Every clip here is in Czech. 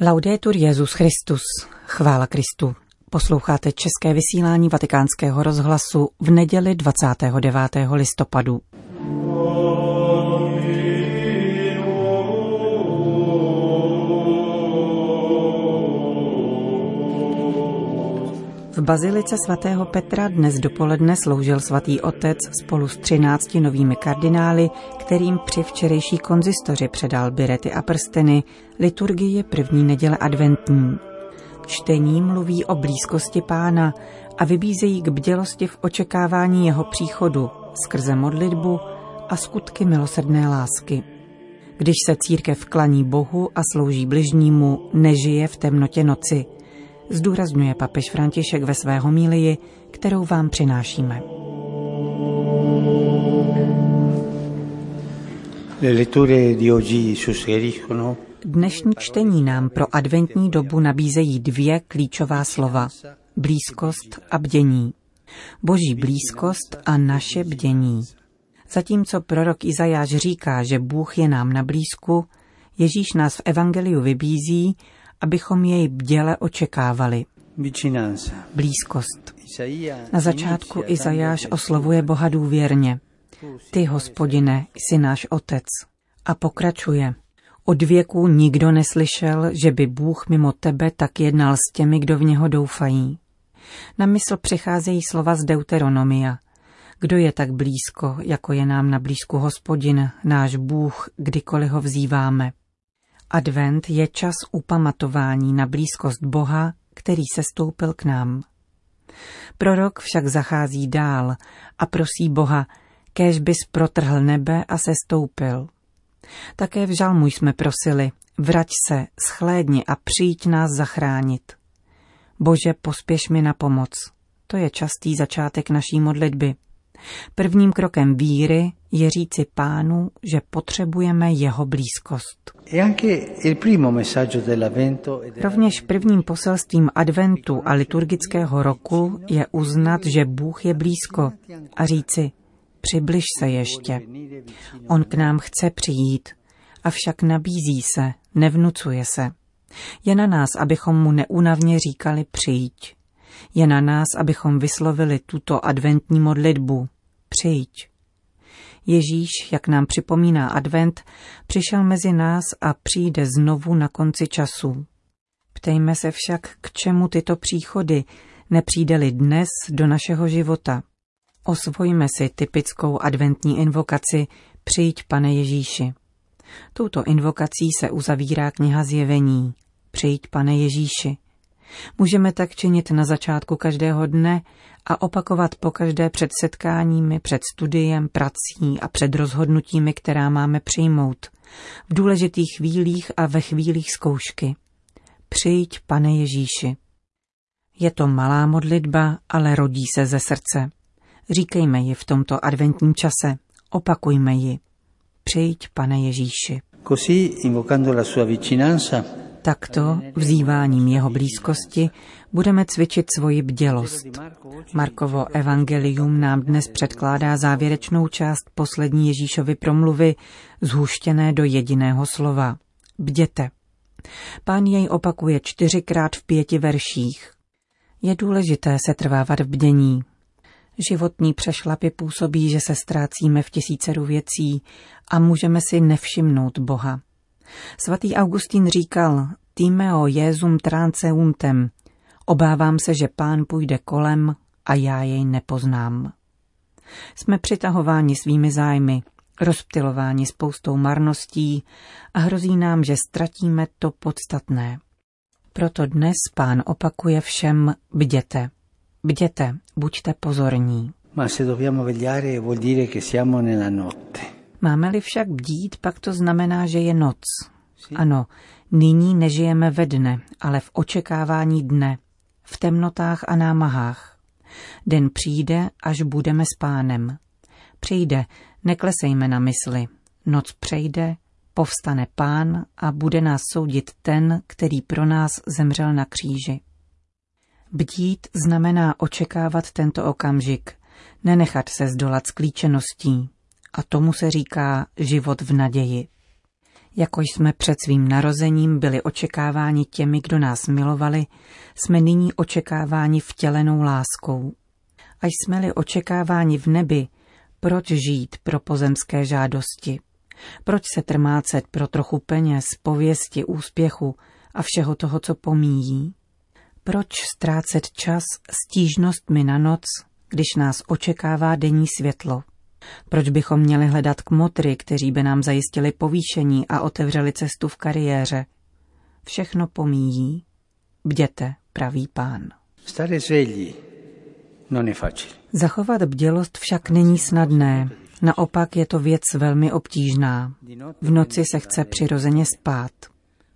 Laudetur Jezus Christus, chvála Kristu. Posloucháte české vysílání Vatikánského rozhlasu v neděli 29. listopadu. Bazilice svatého Petra dnes dopoledne sloužil svatý otec spolu s třinácti novými kardinály, kterým při včerejší konzistoři předal birety a prsteny liturgii první neděle adventní. Čtení mluví o blízkosti pána a vybízejí k bdělosti v očekávání jeho příchodu skrze modlitbu a skutky milosrdné lásky. Když se církev klaní Bohu a slouží bližnímu, nežije v temnotě noci – zdůrazňuje papež František ve své homílii, kterou vám přinášíme. Dnešní čtení nám pro adventní dobu nabízejí dvě klíčová slova. Blízkost a bdění. Boží blízkost a naše bdění. Zatímco prorok Izajáš říká, že Bůh je nám na blízku, Ježíš nás v Evangeliu vybízí, abychom jej bděle očekávali. Blízkost. Na začátku Izajáš oslovuje Boha důvěrně. Ty, hospodine, jsi náš otec. A pokračuje. Od věků nikdo neslyšel, že by Bůh mimo tebe tak jednal s těmi, kdo v něho doufají. Na mysl přicházejí slova z Deuteronomia. Kdo je tak blízko, jako je nám na blízku hospodin, náš Bůh, kdykoliv ho vzýváme. Advent je čas upamatování na blízkost Boha, který se stoupil k nám. Prorok však zachází dál a prosí Boha, kéž bys protrhl nebe a se stoupil. Také v žalmu jsme prosili, vrať se, schlédni a přijď nás zachránit. Bože, pospěš mi na pomoc. To je častý začátek naší modlitby. Prvním krokem víry je říci pánu, že potřebujeme jeho blízkost. E Rovněž prvním poselstvím adventu a liturgického roku je uznat, že Bůh je blízko a říci, přibliž se ještě. On k nám chce přijít, avšak nabízí se, nevnucuje se. Je na nás, abychom mu neúnavně říkali přijď. Je na nás, abychom vyslovili tuto adventní modlitbu. Přijď. Ježíš, jak nám připomíná advent, přišel mezi nás a přijde znovu na konci času. Ptejme se však, k čemu tyto příchody, nepřijde-li dnes do našeho života. Osvojme si typickou adventní invokaci Přijď, pane Ježíši. Touto invokací se uzavírá kniha zjevení. Přijď, pane Ježíši. Můžeme tak činit na začátku každého dne a opakovat po každé před setkáními, před studiem, prací a před rozhodnutími, která máme přijmout, v důležitých chvílích a ve chvílích zkoušky. Přijď, pane Ježíši. Je to malá modlitba, ale rodí se ze srdce. Říkejme ji v tomto adventním čase, opakujme ji. Přijď, pane Ježíši. Così, invocando la sua vicinanza, Takto, vzýváním jeho blízkosti, budeme cvičit svoji bdělost. Markovo evangelium nám dnes předkládá závěrečnou část poslední Ježíšovy promluvy, zhuštěné do jediného slova. Bděte. Pán jej opakuje čtyřikrát v pěti verších. Je důležité se trvávat v bdění. Životní přešlapy působí, že se ztrácíme v tisíceru věcí a můžeme si nevšimnout Boha. Svatý Augustín říkal, Timeo Jezum untem, obávám se, že pán půjde kolem a já jej nepoznám. Jsme přitahováni svými zájmy, rozptilováni spoustou marností a hrozí nám, že ztratíme to podstatné. Proto dnes pán opakuje všem bděte. Bděte, buďte pozorní. Máme-li však bdít, pak to znamená, že je noc. Ano, nyní nežijeme ve dne, ale v očekávání dne, v temnotách a námahách. Den přijde, až budeme s pánem. Přijde, neklesejme na mysli. Noc přejde, povstane pán a bude nás soudit ten, který pro nás zemřel na kříži. Bdít znamená očekávat tento okamžik, nenechat se zdolat sklíčeností. A tomu se říká život v naději. Jako jsme před svým narozením byli očekáváni těmi, kdo nás milovali, jsme nyní očekáváni vtělenou láskou. A jsme-li očekáváni v nebi, proč žít pro pozemské žádosti? Proč se trmácet pro trochu peněz, pověsti, úspěchu a všeho toho, co pomíjí? Proč ztrácet čas stížnostmi na noc, když nás očekává denní světlo? Proč bychom měli hledat kmotry, kteří by nám zajistili povýšení a otevřeli cestu v kariéře? Všechno pomíjí. Bděte, pravý pán. Stare svegli non è facile. Zachovat bdělost však není snadné. Naopak je to věc velmi obtížná. V noci se chce přirozeně spát.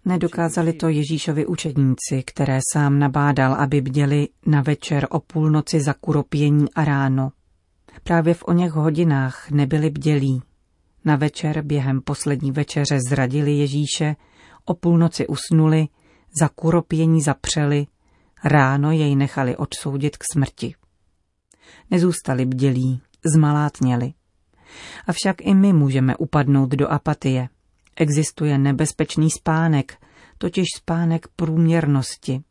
Nedokázali to Ježíšovi učedníci, které sám nabádal, aby bděli na večer o půlnoci za kuropění a ráno. Právě v oněch hodinách nebyli bdělí. Na večer během poslední večeře zradili Ježíše, o půlnoci usnuli, za kuropění zapřeli, ráno jej nechali odsoudit k smrti. Nezůstali bdělí, zmalátněli. Avšak i my můžeme upadnout do apatie. Existuje nebezpečný spánek, totiž spánek průměrnosti.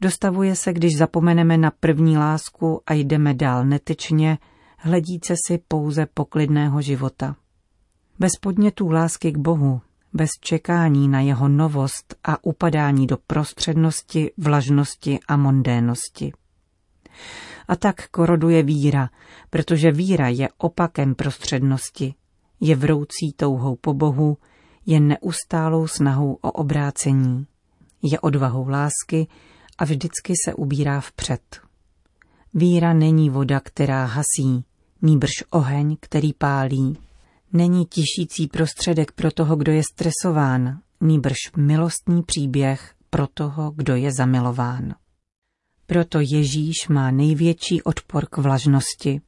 Dostavuje se, když zapomeneme na první lásku a jdeme dál netečně, hledíce si pouze poklidného života. Bez podnětů lásky k Bohu, bez čekání na jeho novost a upadání do prostřednosti, vlažnosti a mondénosti. A tak koroduje víra, protože víra je opakem prostřednosti, je vroucí touhou po Bohu, je neustálou snahou o obrácení, je odvahou lásky a vždycky se ubírá vpřed. Víra není voda, která hasí, nýbrž oheň, který pálí. Není tišící prostředek pro toho, kdo je stresován, nýbrž milostný příběh pro toho, kdo je zamilován. Proto Ježíš má největší odpor k vlažnosti.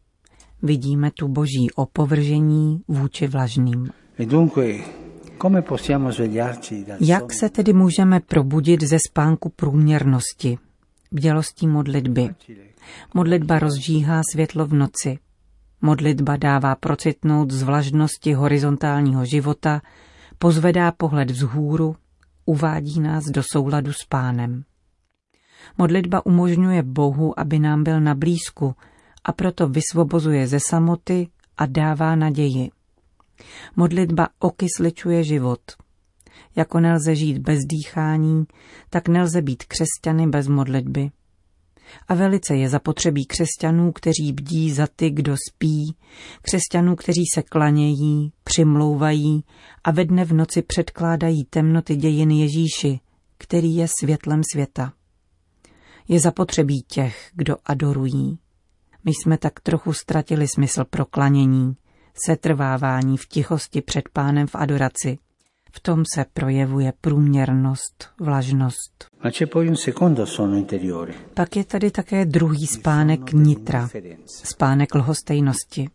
Vidíme tu boží opovržení vůči vlažným. E Jak se tedy můžeme probudit ze spánku průměrnosti, bdělostí modlitby? Modlitba rozžíhá světlo v noci. Modlitba dává procitnout z vlažnosti horizontálního života, pozvedá pohled vzhůru, uvádí nás do souladu s pánem. Modlitba umožňuje Bohu, aby nám byl na blízku a proto vysvobozuje ze samoty a dává naději. Modlitba okysličuje život. Jako nelze žít bez dýchání, tak nelze být křesťany bez modlitby. A velice je zapotřebí křesťanů, kteří bdí za ty, kdo spí, křesťanů, kteří se klanějí, přimlouvají a ve dne v noci předkládají temnoty dějin Ježíši, který je světlem světa. Je zapotřebí těch, kdo adorují. My jsme tak trochu ztratili smysl pro klanění, setrvávání v tichosti před pánem v adoraci. V tom se projevuje průměrnost, vlažnost. Pak je tady také druhý spánek nitra, spánek lhostejnosti.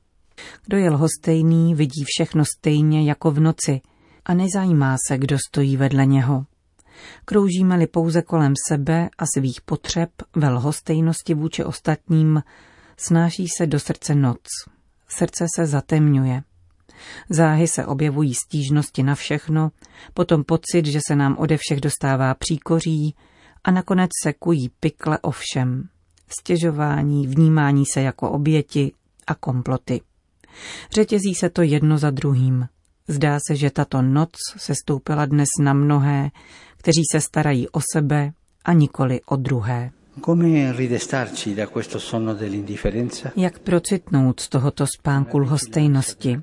Kdo je lhostejný, vidí všechno stejně jako v noci a nezajímá se, kdo stojí vedle něho. Kroužíme-li pouze kolem sebe a svých potřeb ve lhostejnosti vůči ostatním, snáší se do srdce noc. Srdce se zatemňuje. Záhy se objevují stížnosti na všechno, potom pocit, že se nám ode všech dostává příkoří a nakonec se kují pikle o všem. Stěžování, vnímání se jako oběti a komploty. Řetězí se to jedno za druhým. Zdá se, že tato noc se stoupila dnes na mnohé, kteří se starají o sebe a nikoli o druhé. Jak procitnout z tohoto spánku lhostejnosti,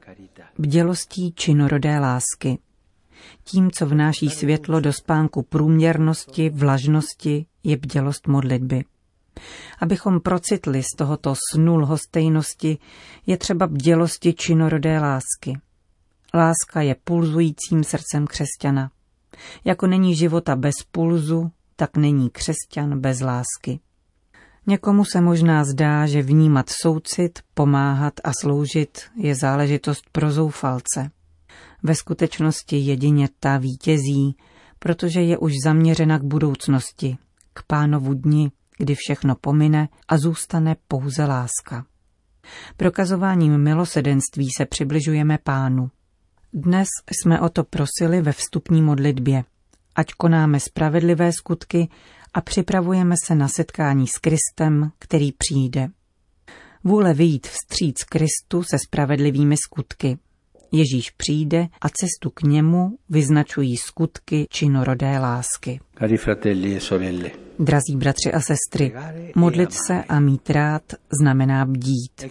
bdělostí činorodé lásky? Tím, co vnáší světlo do spánku průměrnosti, vlažnosti, je bdělost modlitby. Abychom procitli z tohoto snu lhostejnosti, je třeba bdělosti činorodé lásky. Láska je pulzujícím srdcem křesťana. Jako není života bez pulzu, tak není křesťan bez lásky. Někomu se možná zdá, že vnímat soucit, pomáhat a sloužit je záležitost pro zoufalce. Ve skutečnosti jedině ta vítězí, protože je už zaměřena k budoucnosti, k pánovu dni, kdy všechno pomine a zůstane pouze láska. Prokazováním milosedenství se přibližujeme pánu. Dnes jsme o to prosili ve vstupní modlitbě. Ať konáme spravedlivé skutky a připravujeme se na setkání s Kristem, který přijde. Vůle vyjít vstříc Kristu se spravedlivými skutky. Ježíš přijde a cestu k němu vyznačují skutky činorodé lásky. Cari fratelli e sorelle, Drazí bratři a sestry, modlit se a mít rád znamená bdít.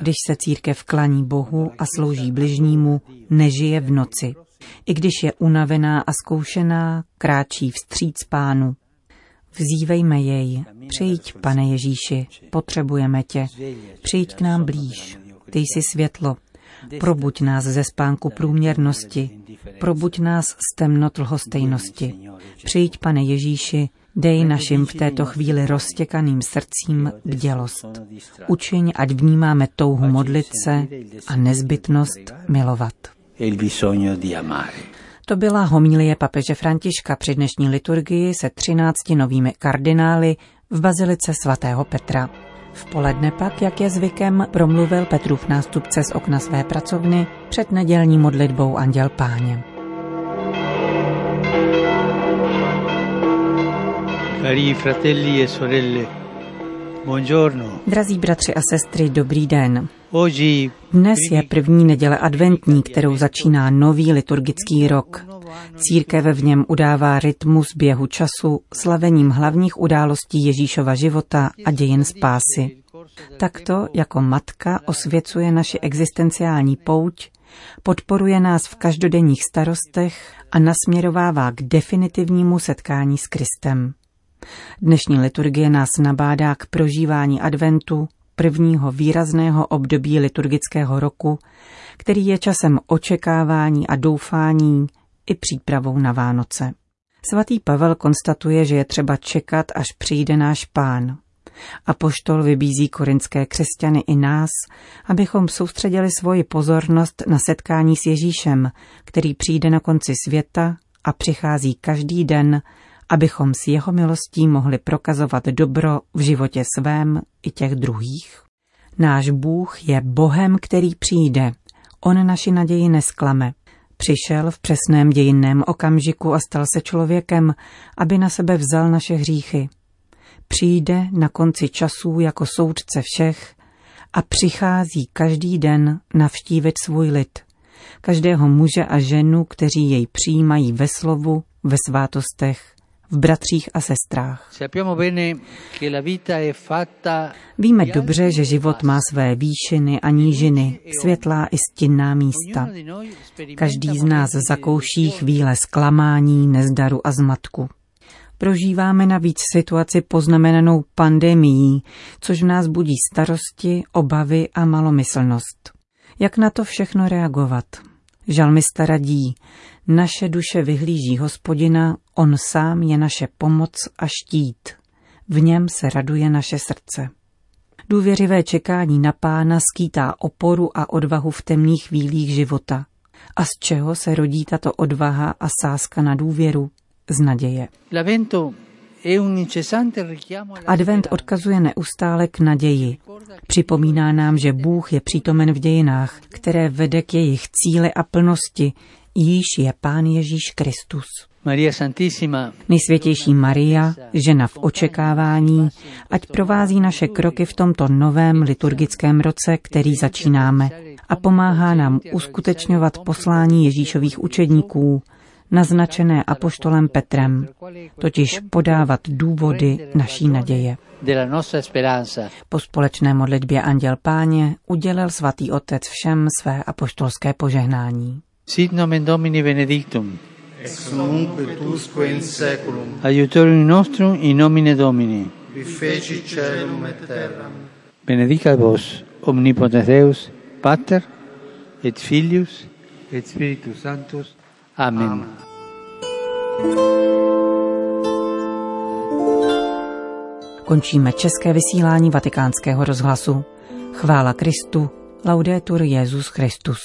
Když se církev klaní Bohu a slouží bližnímu, nežije v noci. I když je unavená a zkoušená, kráčí vstříc pánu. Vzívejme jej, přijď, pane Ježíši, potřebujeme tě, přijď k nám blíž, ty jsi světlo, probuď nás ze spánku průměrnosti, probuď nás z temnot lhostejnosti. Přijď, pane Ježíši, dej našim v této chvíli roztěkaným srdcím bdělost. Učiň, ať vnímáme touhu modlit se a nezbytnost milovat. To byla homilie papeže Františka při dnešní liturgii se třinácti novými kardinály v bazilice svatého Petra. V poledne pak, jak je zvykem, promluvil Petrův nástupce z okna své pracovny před nedělní modlitbou Anděl Páně. Cari fratelli e sorelle, buongiorno. Drazí bratři a sestry, dobrý den. Dnes je první neděle adventní, kterou začíná nový liturgický rok. Církev v něm udává rytmus běhu času slavením hlavních událostí Ježíšova života a dějin spásy. Takto jako matka osvěcuje naši existenciální pouť, podporuje nás v každodenních starostech a nasměrovává k definitivnímu setkání s Kristem. Dnešní liturgie nás nabádá k prožívání adventu, prvního výrazného období liturgického roku, který je časem očekávání a doufání i přípravou na Vánoce. Svatý Pavel konstatuje, že je třeba čekat, až přijde náš pán. A poštol vybízí korinské křesťany i nás, abychom soustředili svoji pozornost na setkání s Ježíšem, který přijde na konci světa a přichází každý den, abychom s jeho milostí mohli prokazovat dobro v životě svém i těch druhých. Náš Bůh je Bohem, který přijde. On naši naději nesklame. Přišel v přesném dějinném okamžiku a stal se člověkem, aby na sebe vzal naše hříchy. Přijde na konci časů jako soudce všech a přichází každý den navštívit svůj lid. Každého muže a ženu, kteří jej přijímají ve slovu, ve svátostech, v bratřích a sestrách. Víme dobře, že život má své výšiny a nížiny, světlá i stinná místa. Každý z nás zakouší chvíle zklamání, nezdaru a zmatku. Prožíváme navíc situaci poznamenanou pandemií, což v nás budí starosti, obavy a malomyslnost. Jak na to všechno reagovat? Žalmista radí, naše duše vyhlíží hospodina, on sám je naše pomoc a štít. V něm se raduje naše srdce. Důvěřivé čekání na pána skýtá oporu a odvahu v temných chvílích života. A z čeho se rodí tato odvaha a sázka na důvěru? Z naděje. Advent odkazuje neustále k naději. Připomíná nám, že Bůh je přítomen v dějinách, které vede k jejich cíli a plnosti, již je Pán Ježíš Kristus. Maria Santissima Nejsvětější Maria, žena v očekávání, ať provází naše kroky v tomto novém liturgickém roce, který začínáme, a pomáhá nám uskutečňovat poslání Ježíšových učedníků, naznačené apoštolem Petrem, totiž podávat důvody naší naděje. Po společné modlitbě Anděl Páně udělil svatý otec všem své apoštolské požehnání. Sit nomen Domini benedictum. ex nunc et usque in seculum, Aiutorium nostrum in nomine Domini. qui feci celum et terram. Benedicat vos omnipotens Deus, Pater et Filius et Spiritus Sanctus. Amen. Amen. Končíme české vysílání vatikánského rozhlasu. Chvála Kristu, laudetur Jezus Christus.